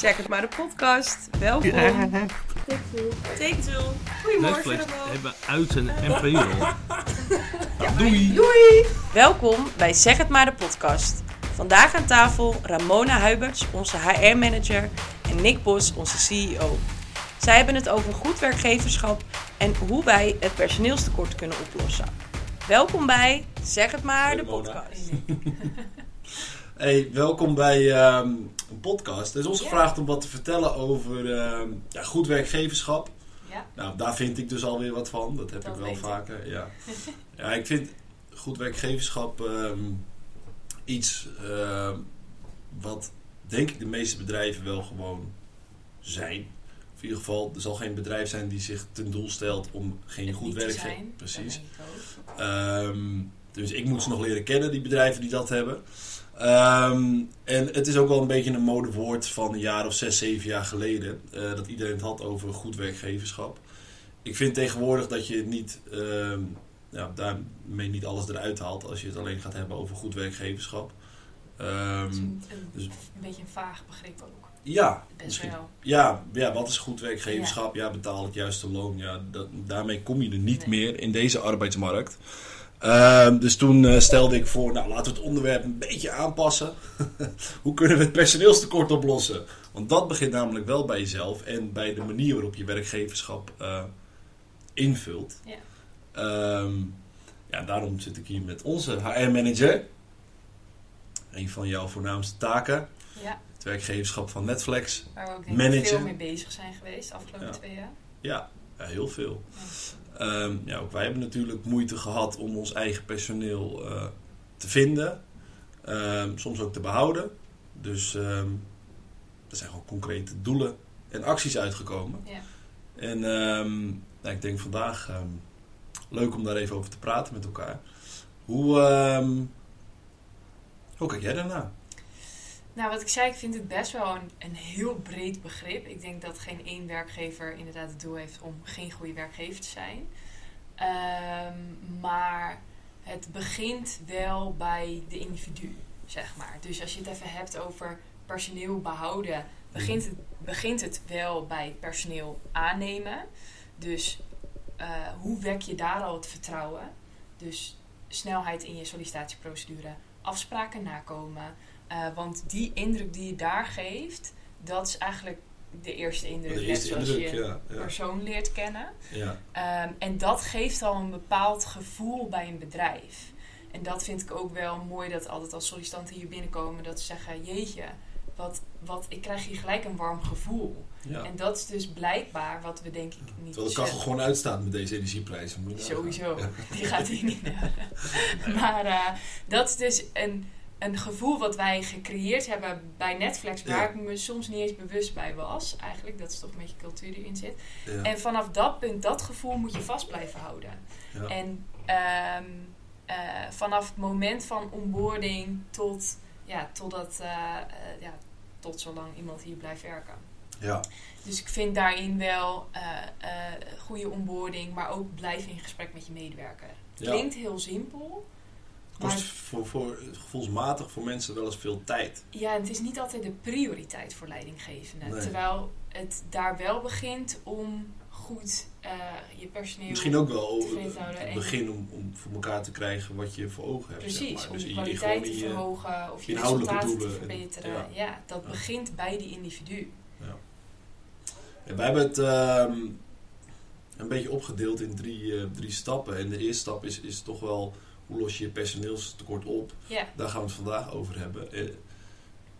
Check het maar de podcast. Welkom. Take two. Goedemorgen. Netflix allemaal. hebben uit een NPO. Doei. Doei. Welkom bij Zeg het maar de podcast. Vandaag aan tafel Ramona Huiberts, onze HR-manager, en Nick Bos, onze CEO. Zij hebben het over goed werkgeverschap en hoe wij het personeelstekort kunnen oplossen. Welkom bij Zeg het maar de podcast. Hey, welkom bij ehm, een podcast. Er is ons gevraagd om wat te vertellen over ehm, ja, goed werkgeverschap. Ja. Nou, daar vind ik dus alweer wat van. Dat heb Dat ik wel weet ik. vaker. Ja. ja, ik vind goed werkgeverschap ehm, iets wat denk ik de meeste bedrijven wel gewoon zijn. Of in ieder geval, er zal geen bedrijf zijn die zich ten doel stelt om geen Het goed niet te werk zijn, Precies. dus ik moet ze nog leren kennen, die bedrijven die dat hebben. Ehm, en het is ook wel een beetje een modewoord van een jaar of zes, zeven jaar geleden. eh, dat iedereen het had over goed werkgeverschap. Ik vind tegenwoordig dat je niet, ehm, ja, daarmee niet alles eruit haalt als je het alleen gaat hebben over goed werkgeverschap. Ehm, een, dus- een beetje een vaag begrip ook. ja, Best misschien. wel. Ja, ja, wat is goed werkgeverschap? Ja, betaal het juiste loon. Ja, dat, daarmee kom je er niet Nee. meer in deze arbeidsmarkt. Ehm, dus toen eh, stelde ik voor, nou laten we het onderwerp een beetje aanpassen. Hoe kunnen we het personeelstekort oplossen? Want dat begint namelijk wel bij jezelf en bij de manier waarop je werkgeverschap eh, invult. Ja. Ehm, ja, daarom zit ik hier met onze HR-manager. Een van jouw voornaamste taken. Ja, Het werkgeverschap van Netflix. waar we ook Manager. veel mee bezig zijn geweest de afgelopen Ja. twee jaar. Ja, ja, heel veel. Ehm, ja, ook wij hebben natuurlijk moeite gehad om ons eigen personeel eh, te vinden. Ehm, soms ook te behouden. Dus ehm, er zijn gewoon concrete doelen en acties uitgekomen. Ja. En nou, ik denk vandaag leuk om daar even over te praten met elkaar. Hoe, hoe kijk jij daarna? Nou, wat ik zei, ik vind het best wel een, een heel breed begrip. Ik denk dat geen één werkgever inderdaad het doel heeft om geen goede werkgever te zijn. Ehm, maar het begint wel bij de individu, zeg maar. Dus als je het even hebt over personeel behouden, begint het, begint het wel bij personeel aannemen. Dus eh, hoe wek je daar al het vertrouwen? Dus snelheid in je sollicitatieprocedure, afspraken nakomen. Eh, want die indruk die je daar geeft, dat is eigenlijk de eerste indruk. De eerste net zoals indruk, je ja. persoon leert kennen. ja. Ehm, en dat geeft al een bepaald gevoel bij een bedrijf. En dat vind ik ook wel mooi dat altijd als sollicitanten hier binnenkomen, dat ze zeggen: Jeetje, wat, wat, ik krijg hier gelijk een warm gevoel. ja. En dat is dus blijkbaar wat we denk ik niet Terwijl de kachel gewoon uitstaat met deze energieprijzen. Sowieso, Ja. die gaat hier niet naar. Maar eh, dat is dus een, een gevoel wat wij gecreëerd hebben bij Netflix, waar Ja. ik me soms niet eens bewust bij was. Eigenlijk, dat is toch een beetje cultuur die erin zit. Ja. En vanaf dat punt, dat gevoel moet je vast blijven houden. Ja. En ehm, eh, vanaf het moment van onboarding tot, ja, totdat, eh, eh, ja, tot zolang iemand hier blijft werken. ja. Dus ik vind daarin wel goede onboarding, maar ook blijven in gesprek met je medewerker. Klinkt heel simpel, kost voor, voor, gevoelsmatig voor mensen wel eens veel tijd. ja, het is niet altijd de prioriteit voor leidinggevenden. Nee. Terwijl het daar wel begint om goed eh, je personeel... Misschien ook wel het en- begin om, om voor elkaar te krijgen wat je voor ogen hebt. Precies, zeg maar. om Dus je- kwaliteit te verhogen of je resultaten te doelen en- verbeteren. ja. Ja, dat Ja. begint bij die individu. Ja, wij hebben het ehm, een beetje opgedeeld in drie, eh, drie stappen. En de eerste stap is, is toch wel hoe los je je personeelstekort op. Daar gaan we het vandaag over hebben. Eh,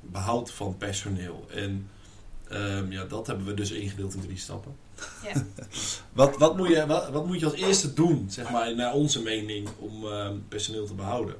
behoud van personeel. En ehm, ja, dat hebben we dus ingedeeld in drie stappen. Wat, wat, moet, je, wat, wat moet je als eerste doen, zeg maar, naar onze mening, om ehm, personeel te behouden?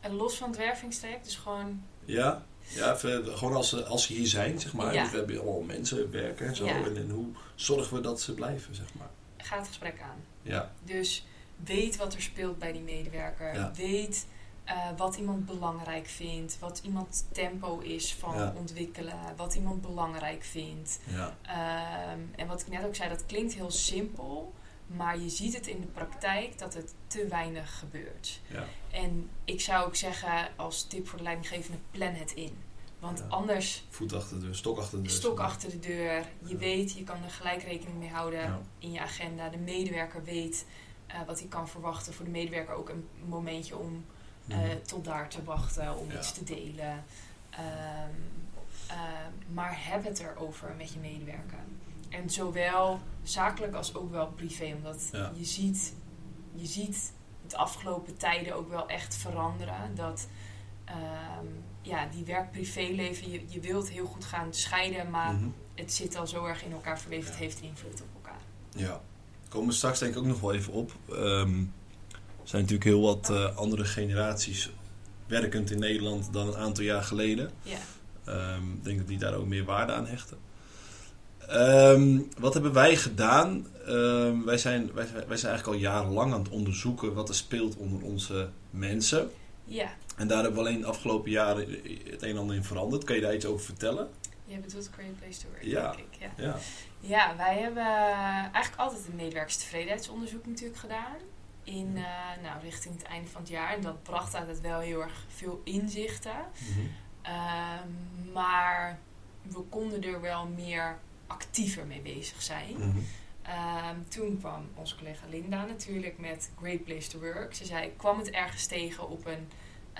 En los van het wervingstraject, dus gewoon Ja? Ja, gewoon als ze, als ze hier zijn, zeg maar. Ja. Dus we hebben allemaal mensen werken en zo. Ja. En, en hoe zorgen we dat ze blijven, zeg maar. ga het gesprek aan. Ja, Dus weet wat er speelt bij die medewerker. Ja. Weet eh, wat iemand belangrijk vindt. Wat iemand tempo is van Ja. ontwikkelen. Wat iemand belangrijk vindt. ja, Ehm, en wat ik net ook zei, dat klinkt heel simpel. Maar je ziet het in de praktijk dat het te weinig gebeurt. ja. En ik zou ook zeggen, als tip voor de leidinggevende, plan het in. Want anders Voet achter de deur, stok achter de deur. stok achter de deur. Je weet, je kan er gelijk rekening mee houden in je agenda. De medewerker weet eh, wat hij kan verwachten. Voor de medewerker ook een momentje om eh, Mhm. tot daar te wachten, om Ja. iets te delen. Ehm, ehm, maar heb het erover met je medewerker. En zowel zakelijk als ook wel privé. Omdat Ja. je ziet, je ziet de afgelopen tijden ook wel echt veranderen. Dat ehm, ja, die werk-privéleven, je, je wilt heel goed gaan scheiden, maar Mhm. het zit al zo erg in elkaar verweven, het heeft invloed op elkaar. Ja, komen we straks denk ik ook nog wel even op. Ehm, er zijn natuurlijk heel wat eh, andere generaties werkend in Nederland dan een aantal jaar geleden. Ja. Ehm, ik denk dat die daar ook meer waarde aan hechten. Ehm, wat hebben wij gedaan? Wij, zijn, wij, zijn- wij zijn eigenlijk al jarenlang aan het onderzoeken wat er speelt onder onze mensen. Ja, En daar hebben we alleen de afgelopen jaren het een en ander in veranderd. Kan je daar iets over vertellen? Je bedoelt Great Place to Work, Ja. denk ik. Ja. Ja. Ja, wij hebben eigenlijk altijd een medewerkerstevredenheidsonderzoek natuurlijk gedaan. In, eh, nou, richting het einde van het jaar. En dat bracht altijd wel heel erg veel inzichten. Ehm, maar we konden er wel meer actiever mee bezig zijn. Mhm. Ehm, toen kwam onze collega Linda natuurlijk met Great Place to Work. Ze zei, kwam het ergens tegen op een,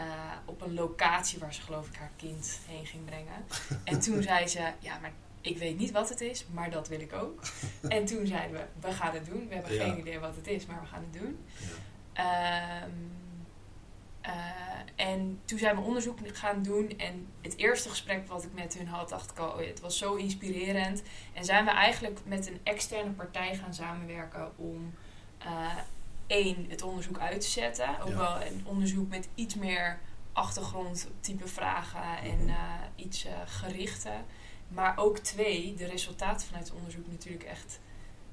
eh, op een locatie waar ze geloof ik haar kind heen ging brengen. En toen zei ze, ja, maar ik weet niet wat het is, maar dat wil ik ook. En toen zeiden we, we gaan het doen. We hebben Ja. geen idee wat het is, maar we gaan het doen. Ja. Ehm, eh, en toen zijn we onderzoek gaan doen. En het eerste gesprek wat ik met hun had, dacht ik al, oh het was zo inspirerend. En zijn we eigenlijk met een externe partij gaan samenwerken om eh, één, het onderzoek uit te zetten. Ook Ja. wel een onderzoek met iets meer achtergrond, type vragen en Mhm. eh, iets gerichter. Maar ook twee, de resultaten vanuit het onderzoek natuurlijk echt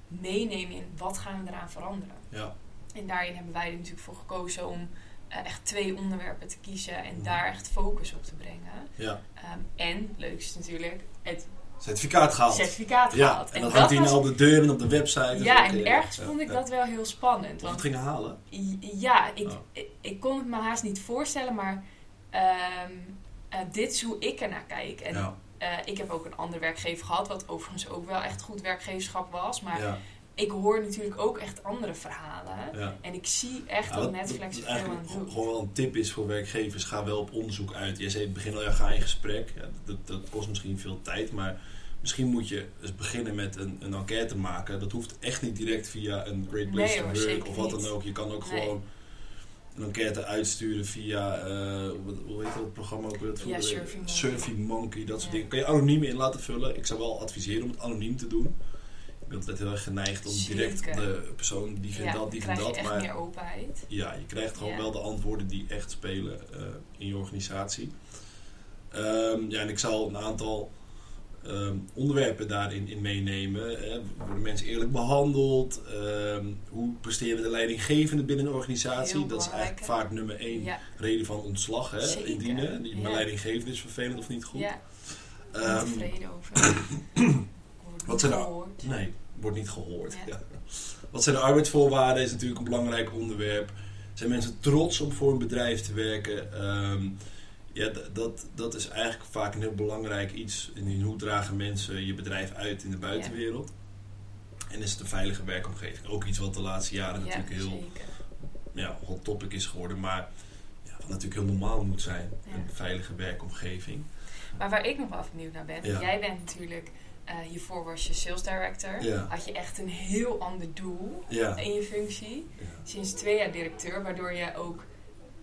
meenemen in wat gaan we eraan veranderen. Ja. En daarin hebben wij er natuurlijk voor gekozen om eh, echt twee onderwerpen te kiezen en Mhm. daar echt focus op te brengen. ja. Ehm, en, leuk is natuurlijk, het Certificaat gehaald. certificaat Ja, gehaald. en dat hangt hier was- nou op de deur en op de website. Ja, en ergens ja, vond ik ja. dat wel heel spannend. Of het halen. ja, ik, Oh. ik, ik kon het me haast niet voorstellen, maar ehm, eh, dit is hoe ik ernaar kijk. En ja, eh, ik heb ook een ander werkgever gehad, wat overigens ook wel echt goed werkgeverschap was. Maar ja, ik hoor natuurlijk ook echt andere verhalen. ja. En ik zie echt Ja, dat Netflix wat veel aan eigenlijk doet. gewoon wel een tip is voor werkgevers. Ga wel op onderzoek uit. Jij zei in het begin al, ja, ga in gesprek. Ja, dat, dat kost misschien veel tijd, maar misschien moet je eens beginnen met een, een enquête maken. Dat hoeft echt niet direct via een Great Place Nee to Work of wat dan ook. Je kan ook Nee. gewoon een enquête uitsturen via, wat, hoe heet dat programma ook weer? Ja? Survey Monkey. Monkey, dat soort dingen. Kan je anoniem in laten vullen. Ik zou wel adviseren om het anoniem te doen. Ik ben altijd heel erg geneigd om direct de persoon die vindt ja, dat, die vindt dat. je echt Maar meer openheid. ja, je krijgt gewoon Ja. wel de antwoorden die echt spelen eh, in je organisatie. Ehm, ja, en ik zal een aantal ehm, onderwerpen daarin in meenemen. Hè. Worden mensen eerlijk behandeld? Ehm, hoe presteren de leidinggevenden binnen een organisatie? Heel dat is eigenlijk vaak nummer één Ja, reden van ontslag. Hè, Zeker. indienen. Die- Mijn leidinggevende is vervelend of niet goed. ja niet tevreden over. Wat zijn gehoord. Nee, wordt niet gehoord. Ja. Wat zijn de arbeidsvoorwaarden? Is natuurlijk een belangrijk onderwerp. Zijn mensen trots om voor een bedrijf te werken? Ehm, ja, dat, dat is eigenlijk vaak een heel belangrijk iets. In hoe dragen mensen je bedrijf uit in de buitenwereld? En is het een veilige werkomgeving? Ook iets wat de laatste jaren Ja, natuurlijk heel zeker. ja, hot topic is geworden. Maar ja, wat natuurlijk heel normaal moet zijn. Een veilige werkomgeving. Maar waar ik nog wel benieuwd naar ben, jij bent natuurlijk, eh, hiervoor was je sales director. Ja. Had je echt een heel ander doel Ja. in je functie. ja. Sinds twee jaar directeur, waardoor je ook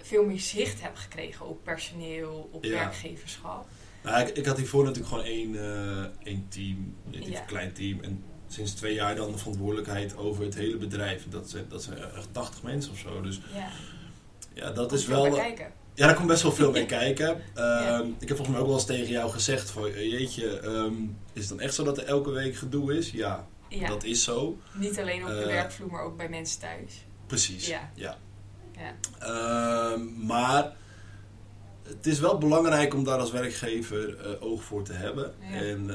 veel meer zicht hebt gekregen op personeel, op werkgeverschap. Nou, ik, ik had hiervoor natuurlijk gewoon één, eh, één team, een klein team. En sinds twee jaar dan de verantwoordelijkheid over het hele bedrijf. Dat zijn, dat zijn echt 80 mensen of zo. Dus Ja, ja, dat is wel... kijken. Ja, daar komt best wel veel bij kijken. Ehm, Ja. Ik heb volgens mij ook wel eens tegen jou gezegd van... eh, Jeetje, ehm, is het dan echt zo dat er elke week gedoe is? Ja, Ja, dat is zo. niet alleen op de Eh, werkvloer, maar ook bij mensen thuis. Precies. Ja. ja. Ehm, maar het is wel belangrijk om daar als werkgever eh, oog voor te hebben en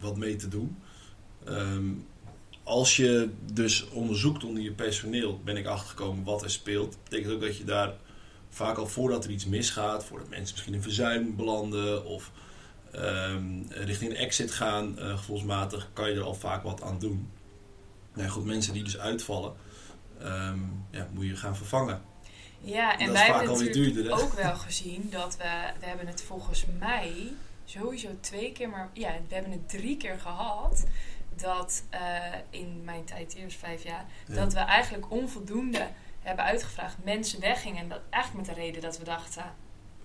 wat mee te doen. Als je dus onderzoekt onder je personeel, ben ik achtergekomen wat er speelt. betekent ook dat je daar vaak al voordat er iets misgaat, voordat mensen misschien in verzuim belanden of ehm, richting een exit gaan, eh, gevoelsmatig, kan je er al vaak wat aan doen. Nou goed, mensen die dus uitvallen, ehm, ja, moet je gaan vervangen. Ja, en wij hebben natuurlijk duurder, ook wel gezien dat we, we hebben het volgens mij sowieso twee keer, maar ja, we hebben het drie keer gehad. Dat eh, in mijn tijd, eerst vijf jaar, Ja. dat we eigenlijk onvoldoende hebben uitgevraagd. Mensen weggingen. En dat eigenlijk met de reden dat we dachten,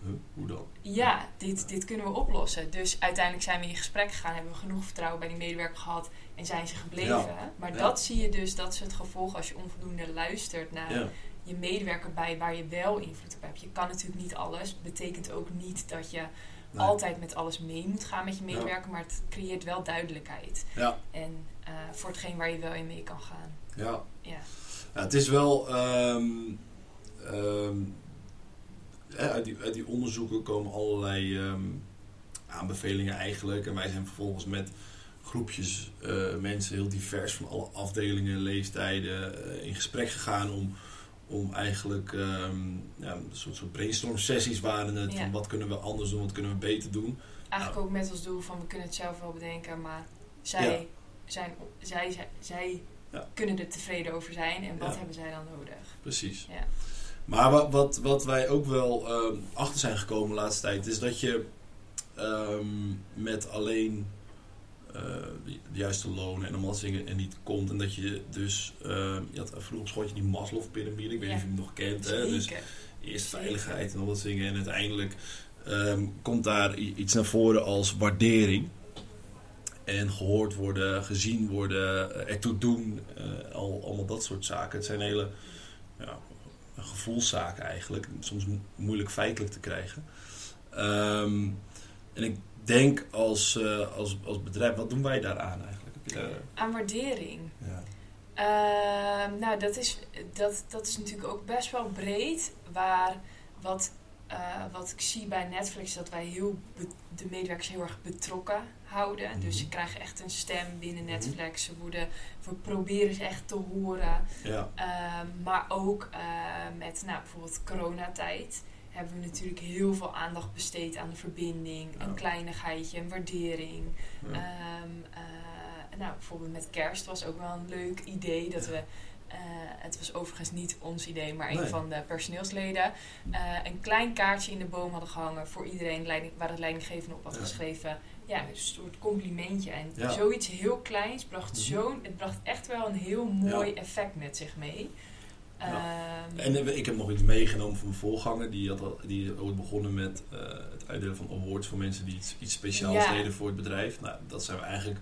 Huh, hoe dan? ja, dit, dit kunnen we oplossen. Dus uiteindelijk zijn we in gesprek gegaan, hebben we genoeg vertrouwen bij die medewerker gehad en zijn ze gebleven. Ja. Maar Ja. dat zie je dus, dat is het gevolg als je onvoldoende luistert naar je medewerker bij waar je wel invloed op hebt. Je kan natuurlijk niet alles. Betekent ook niet dat je nee. altijd met alles mee moet gaan met je medewerker, maar het creëert wel duidelijkheid. Ja, En eh, voor hetgeen waar je wel in mee kan gaan. ja. Ja. Ja, het is wel. ehm, ehm, uit, die, uit die onderzoeken komen allerlei ehm, aanbevelingen eigenlijk. En wij zijn vervolgens met groepjes eh, mensen, heel divers van alle afdelingen, leeftijden, eh, in gesprek gegaan om, om eigenlijk ehm, ja, een soort, soort brainstorm sessies waren het. Ja. Van wat kunnen we anders doen, wat kunnen we beter doen. Eigenlijk ook met als doel van we kunnen het zelf wel bedenken, maar zij, Ja. zijn, zij, zij, zij Ja. kunnen er tevreden over zijn en wat hebben zij dan nodig? Precies. Ja. Maar wat, wat, wat wij ook wel ehm, achter zijn gekomen de laatste tijd, is dat je ehm, met alleen de, de juiste lonen en dat dingen er niet komt. En dat je dus, ehm, je had vroeger op school had je die Maslow-pyramide, ik weet niet Ja. of je hem nog kent. Hè? Dus eerst veiligheid en al dat dingen. En uiteindelijk ehm, komt daar iets naar voren als waardering. En gehoord worden, gezien worden, eh, ertoe doen, eh, al, allemaal dat soort zaken. Het zijn hele ja, gevoelszaken eigenlijk. Soms mo- moeilijk feitelijk te krijgen. Ehm, en ik denk als, eh, als, als bedrijf, wat doen wij daaraan eigenlijk? Heb je daar- Aan waardering. ja. Ehm, nou, dat is, dat, dat is natuurlijk ook best wel breed. Waar wat, eh, wat ik zie bij Netflix, dat wij heel de medewerkers heel erg betrokken houden. Dus Mhm. ze krijgen echt een stem binnen Mhm. Netflix. Ze worden, we proberen ze echt te horen. Ja, Ehm, maar ook eh, met nou, bijvoorbeeld coronatijd hebben we natuurlijk heel veel aandacht besteed aan de verbinding. Een kleinigheidje, een waardering. Ehm, eh, nou, bijvoorbeeld met kerst was ook wel een leuk idee dat we. eh, het was overigens niet ons idee, maar een Nee. van de personeelsleden. eh, een klein kaartje in de boom hadden gehangen voor iedereen leiding, waar het leidinggevende op had Ja. geschreven. Ja, een soort complimentje. En Ja. zoiets heel kleins bracht Mhm. zo'n. Het bracht echt wel een heel mooi effect met zich mee. Ja. Ehm, En eh, ik heb nog iets meegenomen van mijn voorganger. Die had al, die ooit begonnen met eh, het uitdelen van awards voor mensen die iets, iets speciaals Ja. deden voor het bedrijf. Nou, dat zijn we eigenlijk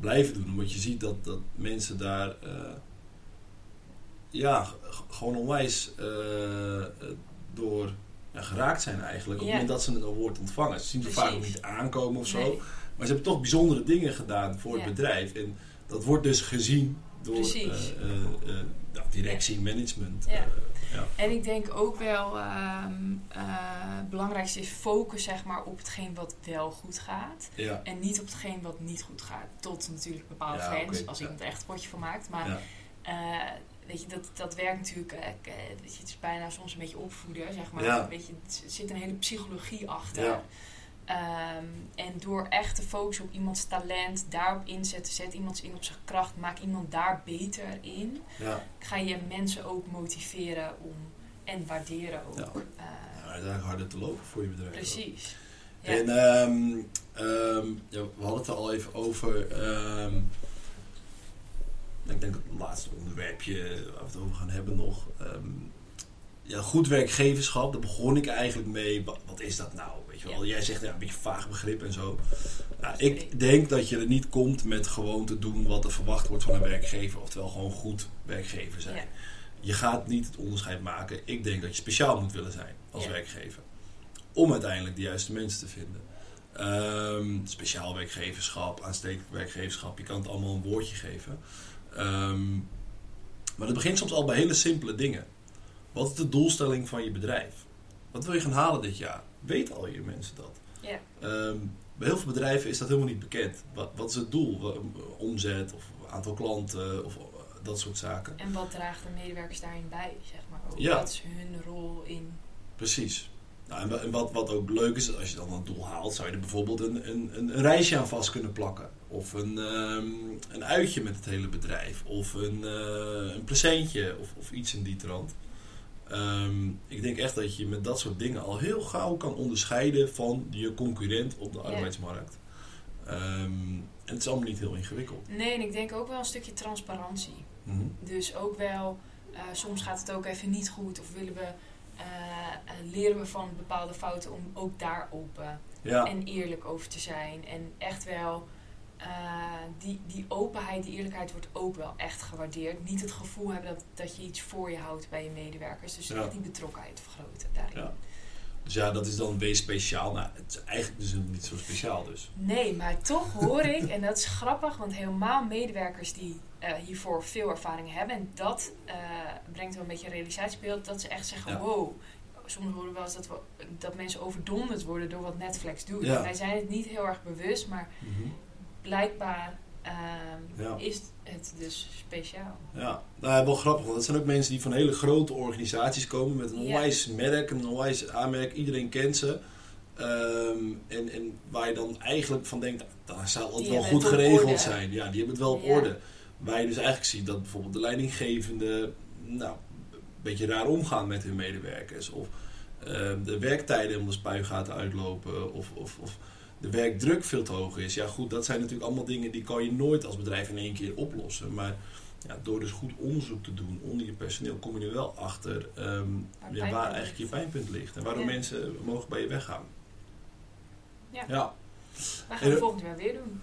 blijven doen. Omdat je ziet dat, dat mensen daar eh, ja, gewoon onwijs door ja, geraakt zijn eigenlijk. Op het moment dat ze een award ontvangen. Ze zien het vaak ook niet aankomen of zo. nee. Maar ze hebben toch bijzondere dingen gedaan voor het bedrijf. En dat wordt dus gezien door Precies. eh, eh, eh, directie, management. Ja. ja. En ik denk ook wel, ehm het belangrijkste is focus zeg maar, op hetgeen wat wel goed gaat. Ja. En niet op hetgeen wat niet goed gaat. Tot natuurlijk bepaalde Ja, grens, oké, als iemand er echt een potje van maakt. Maar weet je, dat, dat werkt natuurlijk, weet je, het is bijna soms een beetje opvoeden, zeg maar. Ja. Weet je, er zit een hele psychologie achter. Ehm, en door echt te focussen op iemands talent, daarop inzetten, zet iemand in op zijn kracht, maak iemand daar beter in, Ja. ga je mensen ook motiveren om en waarderen ook. Ja. Eh, Ja, uiteindelijk harder te lopen voor je bedrijf. precies. Ja. En ehm, ehm, ja, we hadden het er al even over. ik denk dat het laatste onderwerpje waar we het over gaan hebben nog. Ja, goed werkgeverschap, daar begon ik eigenlijk mee. Wat, is dat nou? Weet je wel? Jij zegt ja, een beetje vaag begrip en zo. Nou, ik denk dat je er niet komt met gewoon te doen wat er verwacht wordt van een werkgever. Oftewel gewoon goed werkgever zijn. Ja. Je gaat niet het onderscheid maken. Ik denk dat je speciaal moet willen zijn als Ja. werkgever. Om uiteindelijk de juiste mensen te vinden. Ehm, speciaal werkgeverschap, aanstekelijk werkgeverschap. Je kan het allemaal een woordje geven. Ehm, maar het begint soms al bij hele simpele dingen. Wat is de doelstelling van je bedrijf? Wat wil je gaan halen dit jaar? Weten al je mensen dat? Ja. Ehm, bij heel veel bedrijven is dat helemaal niet bekend. Wat, wat is het doel? Omzet of aantal klanten of eh, dat soort zaken. En wat draagt de medewerkers daarin bij, zeg maar ook. Ja. Wat is hun rol in Precies. Nou, en wa- en wat, wat ook leuk is, als je dan een doel haalt, zou je er bijvoorbeeld een, een, een, een reisje aan vast kunnen plakken. Of een, ehm, een uitje met het hele bedrijf. Of een, eh, een presentje. Of, of iets in die trant. Ehm, ik denk echt dat je met dat soort dingen al heel gauw kan onderscheiden van je concurrent op de Ja. arbeidsmarkt. Ehm, en het is allemaal niet heel ingewikkeld. Nee, en ik denk ook wel een stukje transparantie. Mhm. Dus ook wel, eh, soms gaat het ook even niet goed of willen we, eh, eh, leren we van bepaalde fouten om ook daar open Ja, en eerlijk over te zijn. En echt wel, eh, die, die openheid, die eerlijkheid wordt ook wel echt gewaardeerd. Niet het gevoel hebben dat, dat je iets voor je houdt bij je medewerkers. Dus Ja. echt die betrokkenheid vergroten daarin. Ja. dus ja, dat is dan wees speciaal. Nou, het is eigenlijk dus niet zo speciaal dus. Nee, maar toch hoor ik, en dat is grappig, want helemaal medewerkers die eh, hiervoor veel ervaring hebben, en dat eh, brengt wel een beetje een realisatiebeeld, dat ze echt zeggen, Ja. wow, soms horen we wel eens dat, we, dat mensen overdonderd worden door wat Netflix doet. Ja. Wij zijn het niet heel erg bewust, maar blijkbaar ehm, Ja. is het dus speciaal. Ja, nou, wel grappig. Want dat zijn ook mensen die van hele grote organisaties komen met een Ja. onwijs merk, een onwijs aanmerk. Iedereen kent ze. Ehm, en, en waar je dan eigenlijk van denkt, dan zal het Die wel goed het geregeld orde. zijn. Ja, die hebben het wel op Ja. orde. Waar je dus eigenlijk ziet dat bijvoorbeeld de leidinggevende nou, een beetje raar omgaan met hun medewerkers. Of ehm, de werktijden om de spuigaten uitlopen. Of, of, of de werkdruk veel te hoog is. Ja goed, dat zijn natuurlijk allemaal dingen die kan je nooit als bedrijf in één keer oplossen. Maar ja, door dus goed onderzoek te doen onder je personeel kom je er wel achter ehm, Waar waar eigenlijk je pijnpunt ligt. En waarom Ja. mensen mogen bij je weggaan. Ja. Ja, Wij gaan En- het volgend jaar weer doen.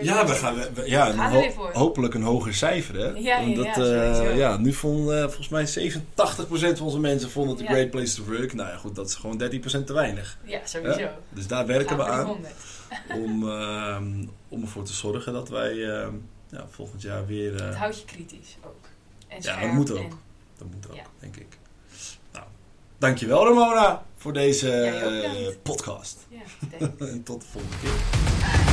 Ja we gaan, we, ja, We gaan ho- weer voor. hopelijk een hoger cijfer. Hè? Ja, ja, Want dat, ja, eh, ja, nu vond eh, volgens mij 87% van onze mensen vonden het een great place to work. Nou ja, goed, dat is gewoon 13% te weinig. Ja, sowieso. Dus daar werken we aan 100. om, ehm, om ervoor te zorgen dat wij ehm, ja, volgend jaar weer... eh, Het houdt je kritisch ook. En Ja, dat moet ook. en- Dat moet ook, denk ik. Nou, dankjewel Ramona voor deze eh, podcast. Ja, denk. en tot de volgende keer.